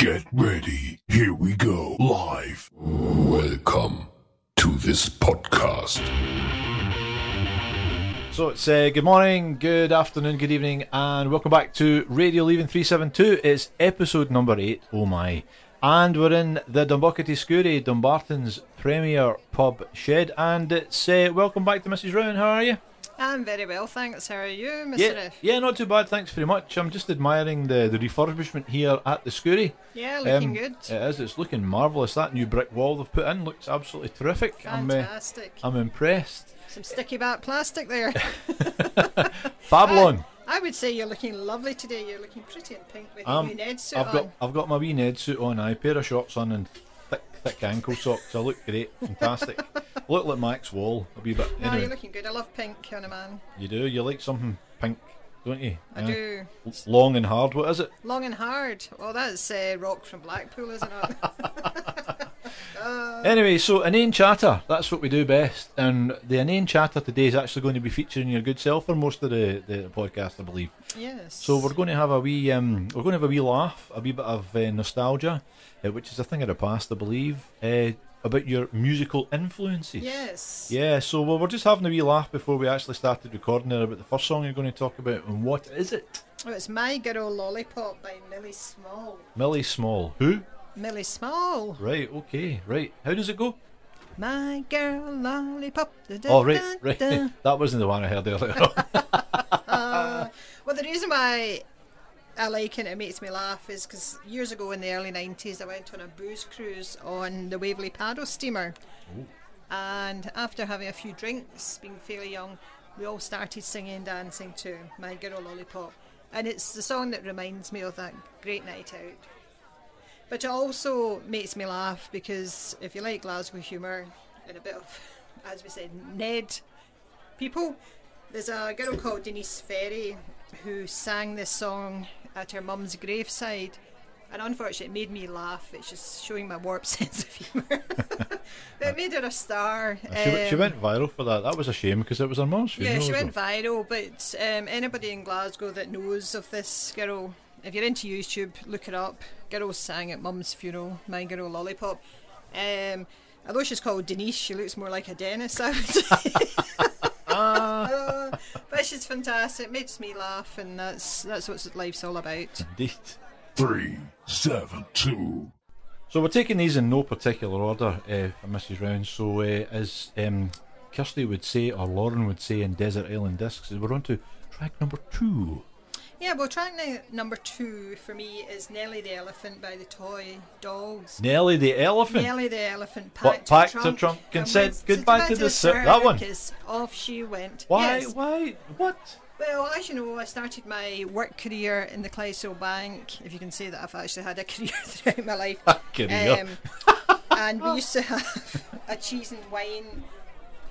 Get ready. Here we go. Live. Welcome to this podcast. So it's uh, good morning, good afternoon, good evening, and welcome back to Radio Leven 372. It's episode number 8, oh my. And we're in the Dumbuckety Scourie, Dumbarton's premier pub shed. And it's uh, welcome back to Mrs. Rowan. How are you? I'm very well, thanks. How are you, Mr. Yeah, Riff? yeah, not too bad. Thanks very much. I'm just admiring the, the refurbishment here at the Scourie. Yeah, looking Um, good. It is. It's looking marvellous. That new brick wall they've put in looks absolutely terrific. I'm, uh, Fantastic. I'm impressed. Some sticky back plastic there. Fablon. I would say you're looking lovely today. You're looking pretty in pink with Um, your new Ned suit I've on. got I've got my wee Ned suit on, I pair of shorts on and thick ankle socks. I look great, fantastic. look like Max Wall a wee bit. No, Anyway, you're looking good. I love pink on a man. you do. You like something pink, don't you? I Yeah. do. L- Long and hard. What is it? Long and hard. Well, that's uh, Rock from Blackpool, isn't it? Anyway, so inane chatter. That's what we do best. And the inane chatter today is actually going to be featuring your good self for most of the, the podcast, I believe. yes. So we're going to have a wee um, we're going to have a wee laugh, a wee bit of uh, nostalgia, uh, which is a thing of the past, I believe, uh, about your musical influences. Yes. Yeah, so well, we're just having a wee laugh before we actually started recording there about the first song you're going to talk about, and what is it? Oh, it's My Girl Lollipop by Millie Small. Millie Small. Who? Millie Small. Right, okay, right. How does it go? My girl lollipop. da, da, Oh, right, right. that wasn't the one I heard earlier. Well, the reason why I like it, it makes me laugh, is because years ago in the early 90s, I went on a booze cruise on the Waverley Paddle steamer. And after having a few drinks, being fairly young, we all started singing and dancing to My Girl Lollipop. And it's the song that reminds me of that great night out. But it also makes me laugh because if you like Glasgow humour and a bit of, as we said, Ned people, there's a girl called Denise Ferry who sang this song at her mum's graveside. And unfortunately, it made me laugh. It's just showing my warped sense of humour. but it made her a star. she, w- she Um, went viral for that. That was a shame because it was her mum's funeral. yeah, she went viral, but um, anybody in Glasgow that knows of this girl, if you're into YouTube, look it up. Girl sang at Mum's funeral, My Girl Lollipop. Um, although she's called Denise, she looks more like a Dennis, I would say. Uh, but she's fantastic, it makes me laugh, and that's that's what life's all about. Indeed. Three, seven, two. So we're taking these in no particular order, uh, Mrs. Round. So uh, as um, Kirsty would say, or Lauren would say in Desert Island Discs, we're on to track number two. Yeah, well, track nu- number two for me is Nellie the Elephant by the Toy Dolls. Nelly the Elephant. Nellie the elephant What, packed, packed her her trunk, trunk and and said goodbye to the cir- that one? circus. Off she went. Why? Yes. Why? What? Well, as you know, I started my work career in the Clydesdale Bank. If you can say that I've actually had a career throughout my life. Career. Um, and we used to have a cheese and wine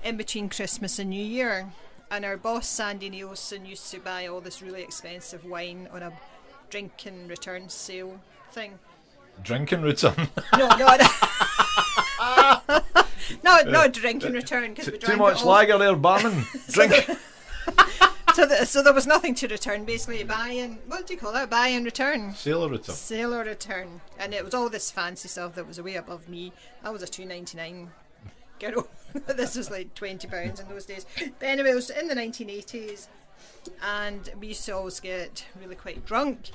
in between Christmas and New Year. And our boss, Sandy Nielsen, used to buy all this really expensive wine on a drink and return sale thing. Drink and return. No, no, no, no uh, drink and uh, return because we Too much lager there, barman. Drink. So, the, so there was nothing to return. Basically, buy and what do you call that? Buy and return. Sailor return. Sale or return, and it was all this fancy stuff that was way above me. I was a two ninety nine this was like twenty pounds in those days. But anyway, it was in the nineteen eighties, and we used to always get really quite drunk.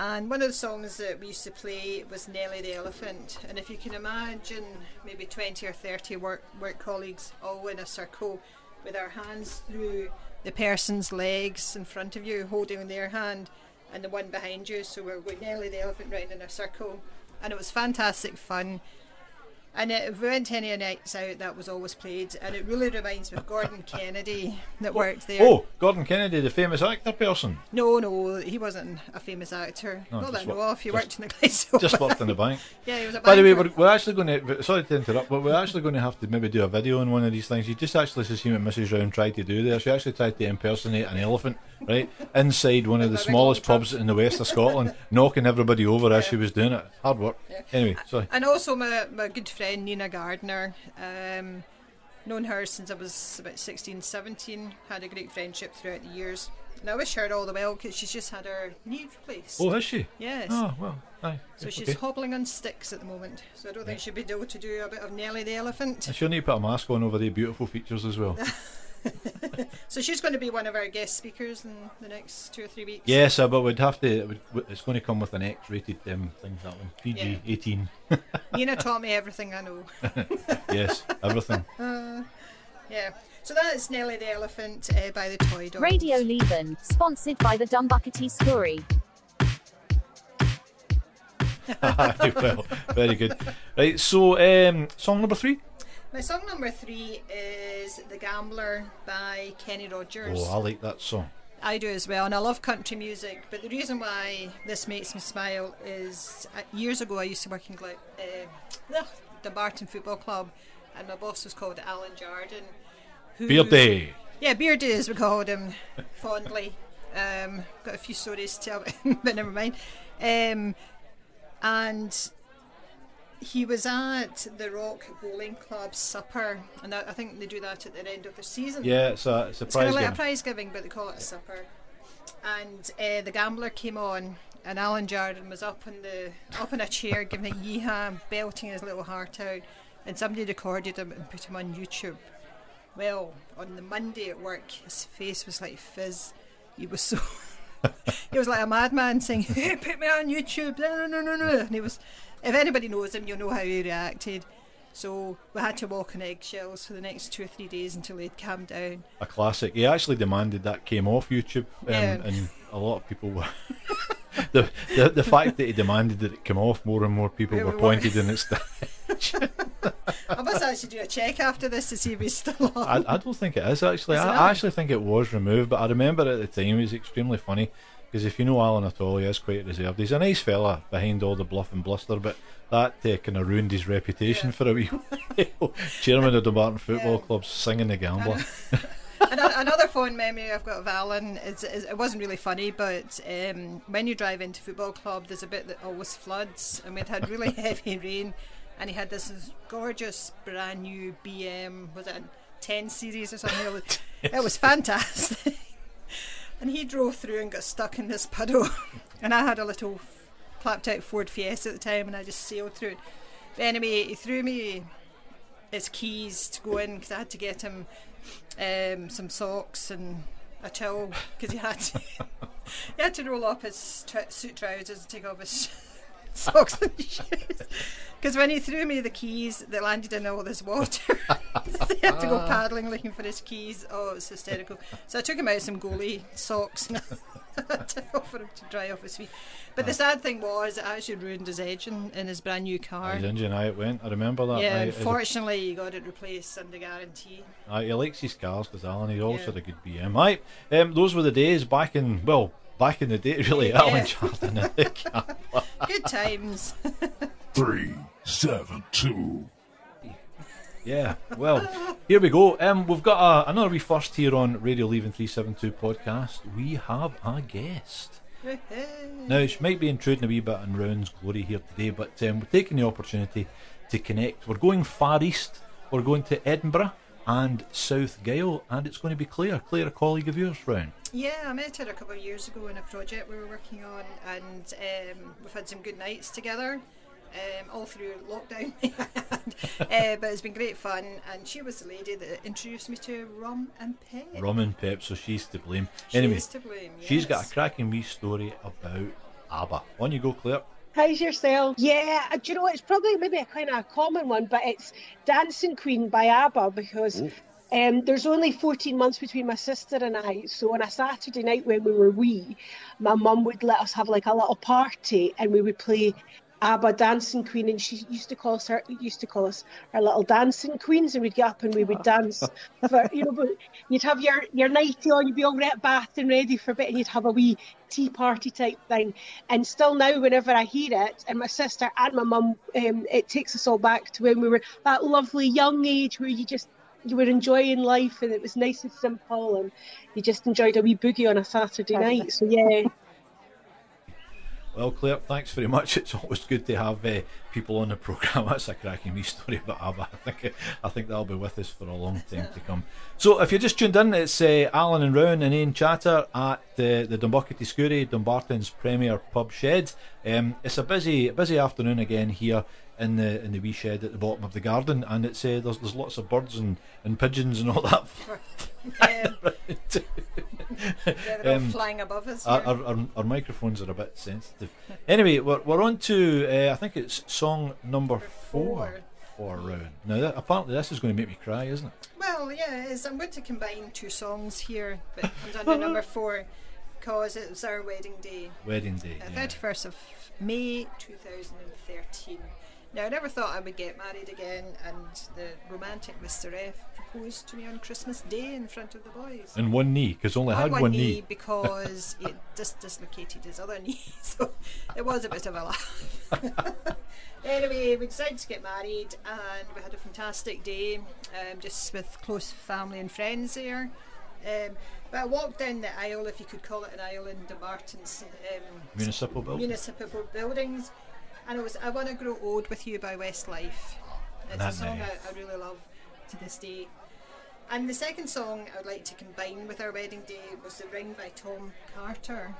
And one of the songs that we used to play was Nellie the Elephant. And if you can imagine maybe 20 or 30 work, work colleagues all in a circle with our hands through the person's legs in front of you, holding their hand, and the one behind you. So we're with Nellie the Elephant right in a circle. And it was fantastic fun. And it, went any nights out, that was always played. And it really reminds me of Gordon Kennedy that worked there. Oh, Gordon Kennedy, the famous actor person. No, no, he wasn't a famous actor. No, Not that I know of. He worked in the Glasgow. Just worked in the bank. Yeah, he was a By the way, we're, we're actually going to. Sorry to interrupt, but we're actually going to have to maybe do a video on one of these things. You just actually see what Mrs. Round tried to do there. She actually tried to impersonate an elephant, right, inside one of the With a big smallest pubs in the west of Scotland, knocking everybody over as she was doing it. Hard work. Anyway, sorry. And also my, my good friend Nina Gardner. Um, known her since I was about 16, 17. Had a great friendship throughout the years. And I wish her all the well because she's just had her knee replaced. Oh, has she? Yes. Oh, well, aye. so she's okay. hobbling on sticks at the moment. So I don't think she'll be able to do a bit of Nelly the elephant. And she'll need to put a mask on over the beautiful features as well. So she's going to be one of our guest speakers in the next two or three weeks. yes, uh, but we'd have to. It would, it's going to come with an X-rated um, thing. That one, PG Yeah. eighteen. Nina taught me everything I know. yes, everything. Yeah. So that is Nelly the elephant uh, by the Toy Dolls. Radio Leven, sponsored by the Dumbuckety Scurry. Well, very good. Right, so um, song number three. My song number three is The Gambler by Kenny Rogers. Oh, I like that song. I do as well, and I love country music. But the reason why this makes me smile is uh, years ago I used to work in uh, the Barton Football Club, and my boss was called Alan Jardine. Who, Beardy. Yeah, Beardy as we called him fondly. Um, got a few stories to tell, but never mind. Um, and he was at the Rock Bowling Club supper, and I, think they do that at the end of the season. Yeah, it's a, it's a It's kind prize of like game. a prize giving, but they call it a supper. And uh, the gambler came on, and Alan Jardine was up in the up in a chair giving a yeehaw, belting his little heart out, and somebody recorded him and put him on YouTube. Well, on the Monday at work, his face was like fizz. He was so. he was like a madman saying, "Hey, put me on YouTube!" No, no, no, no, no. And he was. If anybody knows him, you'll know how he reacted. So we had to walk on eggshells for the next two or three days until he'd calmed down. a classic. He actually demanded that came off YouTube, um, Yeah. and a lot of people were. the, the the fact that he demanded that it come off, more and more people Yeah, were we were- pointed in its. direction. I must actually do a check after this to see if he's still on. I, I don't think it is actually. Is I? I actually think it was removed, but I remember at the time he was extremely funny because if you know Alan at all, he is quite reserved. He's a nice fella behind all the bluff and bluster, but that uh, kind of ruined his reputation Yeah. for a wee while. Chairman of the Barton Football Yeah. Club singing the gambler. Another fond memory I've got of Alan is, is it wasn't really funny, but um, when you drive into football club, there's a bit that always floods, and we'd had really heavy rain, and he had this gorgeous brand new BM, was it a 10 series or something? It was fantastic. And he drove through and got stuck in this puddle, and I had a little clapped out Ford Fiesta at the time, and I just sailed through it. But anyway, he threw me his keys to go in because I had to get him um, some socks and a towel because he had to, he had to roll up his tr- suit trousers and take off his socks and shoes. Because when he threw me the keys they landed in all this water, he had to go paddling looking for his keys. Oh, it was hysterical. So I took him out some goalie socks and towel for him to dry off his feet. But the sad thing was, it actually ruined his engine in his brand new car. His engine, aye, it went. I remember that. Yeah, aye, as a- unfortunately, he got it replaced under guarantee. Aye, he likes his cars because Alan, he always Yeah. a good BM. Aye, um, those were the days back in, well, back in the day, really, Yeah. Alan Jardine and the gambler. Good times. Three, seven, two. Yeah, well, here we go. Um, we've got a, another wee first here on Radio Leven 372 podcast. We have a guest. Now, she might be intruding a wee bit on Round's glory here today, but um, we're taking the opportunity to connect. We're going far east, we're going to Edinburgh and South Gyle, and it's going to be Claire. Claire, a colleague of yours, Round. Yeah, I met her a couple of years ago in a project we were working on, and um, we've had some good nights together. Um, all through lockdown, uh, but it's been great fun. And she was the lady that introduced me to rum and pep. Rum and Pep, so she's to blame. She anyway, to blame. she's got a cracking wee story about ABBA. On you go, Claire. How's yourself? Yeah, uh, do you know? It's probably maybe a kind of a common one, but it's Dancing Queen by ABBA because um, there's only 14 months between my sister and I. So on a Saturday night when we were wee, my mum would let us have like a little party and we would play ABBA Dancing Queen, and she used to call us her used to call us our little dancing queens, and we'd get up and we would dance. For, you know, but you'd have your your nightie on, you'd be all right bath and ready for a bit, and you'd have a wee tea party type thing. And still now, whenever I hear it, and my sister and my mum, um, it takes us all back to when we were that lovely young age where you just you were enjoying life and it was nice and simple, and you just enjoyed a wee boogie on a Saturday night. So yeah. Well, Claire, thanks very much. It's always good to have uh, people on the programme. That's a cracking wee story about ABBA. I think I think that'll be with us for a long time to come. So, if you're just tuned in, it's uh, Alan and Rowan and Ian Chatter at the the Dumbuckety Scourie, Dumbarton's premier pub shed. Um, it's a busy busy afternoon again here in the in the wee shed at the bottom of the garden, and it's uh, there's there's lots of birds and, and pigeons and all that. Um, they're all Um, flying above us. Our, our, our, our microphones are a bit sensitive. Anyway, we're, we're on to, uh, I think it's song number four for Rowan. Now, that, apparently, this is going to make me cry, isn't it? Well, yeah, it is. I'm going to combine two songs here, but it comes under number four because it was our wedding day, Wedding day. uh, yeah. 31st of May 2013. Now, I never thought I would get married again, and the romantic Mr. F proposed to me on Christmas Day in front of the boys. And one knee, because only on had one, one knee, knee. because it just dislocated his other knee, so it was a bit of a laugh. anyway, we decided to get married, and we had a fantastic day, um, just with close family and friends there. Um, but I walked down the aisle, if you could call it an aisle, in Dumbarton's um, Municipal building. municipal buildings, and it was "I Want to Grow Old with You" by Westlife. It's a song nice. I, I really love to this day. And the second song I would like to combine with our wedding day was "The Ring" by Tom Carter.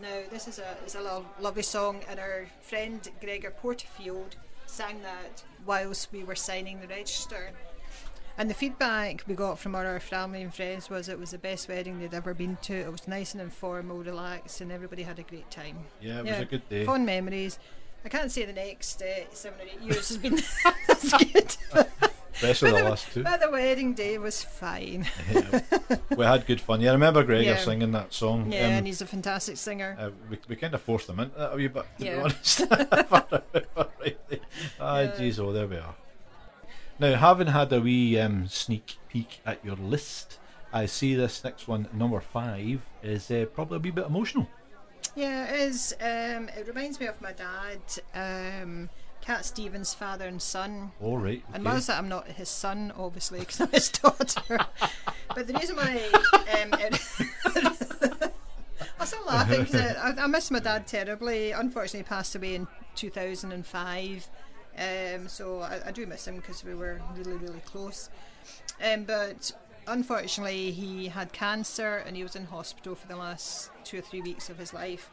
Now this is a is a lo- lovely song, and our friend Gregor Porterfield sang that whilst we were signing the register. And the feedback we got from our family and friends was it was the best wedding they'd ever been to. It was nice and informal, relaxed, and everybody had a great time. Yeah, it was a good day. Fond memories. I can't say the next uh, seven or eight years has been as good. Especially the but, last two. but the wedding day was fine. Yeah. we had good fun. Yeah, I remember Gregor Yeah. singing that song. Yeah, um, and he's a fantastic singer. uh, we, we kind of forced him into that a wee bit, to be honest. Ah, jeez, oh, there we are. Now, having had a wee um, sneak peek at your list, I see this next one, number five, is uh, probably a wee bit emotional. Yeah, it is. Um, it reminds me of my dad, um, Cat Stevens' father and son. All right. And okay. was that I'm not his son, obviously, because I'm his daughter. but the reason why um, it, I'm still laughing because I, I miss my dad terribly. Unfortunately, he passed away in 2005. Um, so I, I do miss him because we were really, really close. Um, but unfortunately, he had cancer and he was in hospital for the last two or three weeks of his life.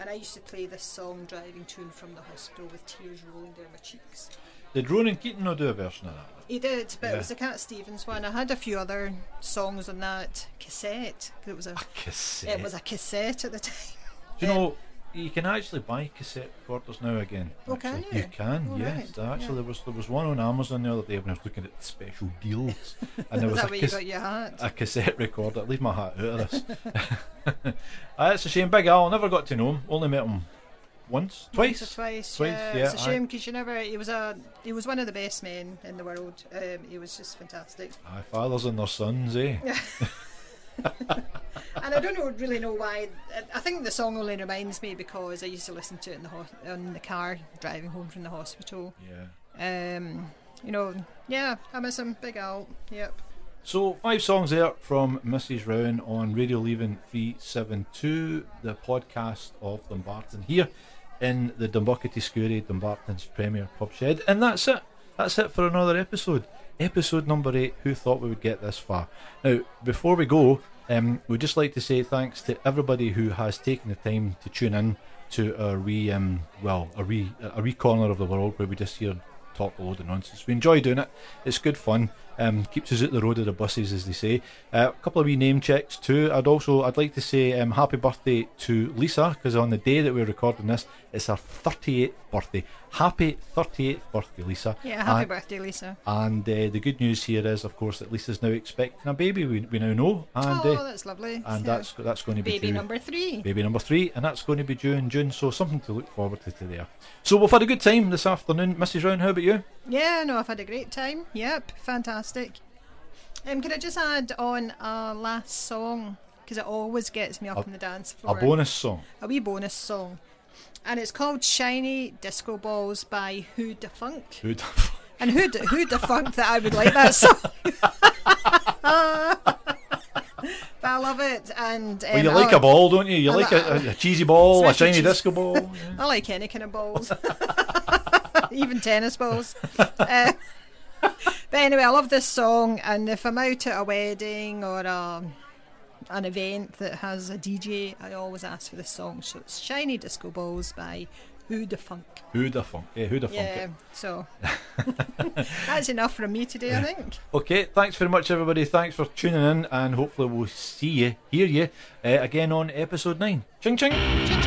And I used to play this song driving to and from the hospital with tears rolling down my cheeks. Did Ronan Keating not do a version of that? He did, but Yeah. it was the Cat Stevens one. I had a few other songs on that cassette. It was a Cassette. it was a cassette at the time. Do you know, um, you can actually buy cassette recorders now again. Oh, can you? You can, Oh, yes. right, Actually, yeah. there was there was one on Amazon the other day when I was looking at special deals, and there Is was that a, where you got your hat? a cassette recorder. Leave my hat out of this. Ah, it's a shame. Big Al, never got to know him. Only met him once, twice. Once or twice. Twice, yeah. yeah, It's a shame because you never. He was a. He was one of the best men in the world. Um, he was just fantastic. Aye, fathers and their sons, eh? And I don't know, really know why. I- think the song only reminds me because I used to listen to it in the ho- in the car driving home from the hospital. Yeah. Um, you know, yeah, I miss him. Big Al. Yep. So five songs there from Mrs. Rowan on Radio Leven 372, the podcast of Dumbarton here in the Dumbuckety Scourie, Dumbarton's premier pub shed. And that's it. That's it for another episode. Episode number eight. Who thought we would get this far? Now, before we go, um, we'd just like to say thanks to everybody who has taken the time to tune in to a wee, um, well, a wee, a wee corner of the world where we just hear talk a load of nonsense. We enjoy doing it. It's good fun. Um, keeps us at the road of the buses, as they say. Uh, a couple of wee name checks too. I'd also I'd like to say um, happy birthday to Lisa because on the day that we're recording this, it's her 38th birthday. Happy 38th birthday, Lisa. Yeah. Happy And- birthday, Lisa. And uh, the good news here is, of course, that Lisa's now expecting a baby. We, we now know, and oh, uh, that's lovely. and Yeah. that's that's going to be baby due number three. baby number three, and that's going to be due in June. So something to look forward to, to there. So we've had a good time this afternoon, Mrs. Round. How about you? Yeah, no, I've had a great time. Yep, fantastic. Um, can I just add on a last song because it always gets me up A- on the dance floor. A bonus song. a wee bonus song, and it's called "Shiny Disco Balls" by Who Defunct. Good. And who d- who defunct that I would like that song. but I love it. And um, Well, you I like a ball, don't you? You I like like- a, a cheesy ball, a shiny cheese- disco ball. yeah. I like any kind of balls, even tennis balls. Uh, but anyway, I love this song, and if I'm out at a wedding or a, an event that has a DJ, I always ask for this song. So it's "Shiny Disco Balls" by Who the Funk. Who the funk? Yeah, who the funk Yeah, it? so that's enough from me today, I think. Okay, thanks very much, everybody. Thanks for tuning in, and hopefully we'll see you, hear you uh, again on episode nine. Ching ching. Ching ching.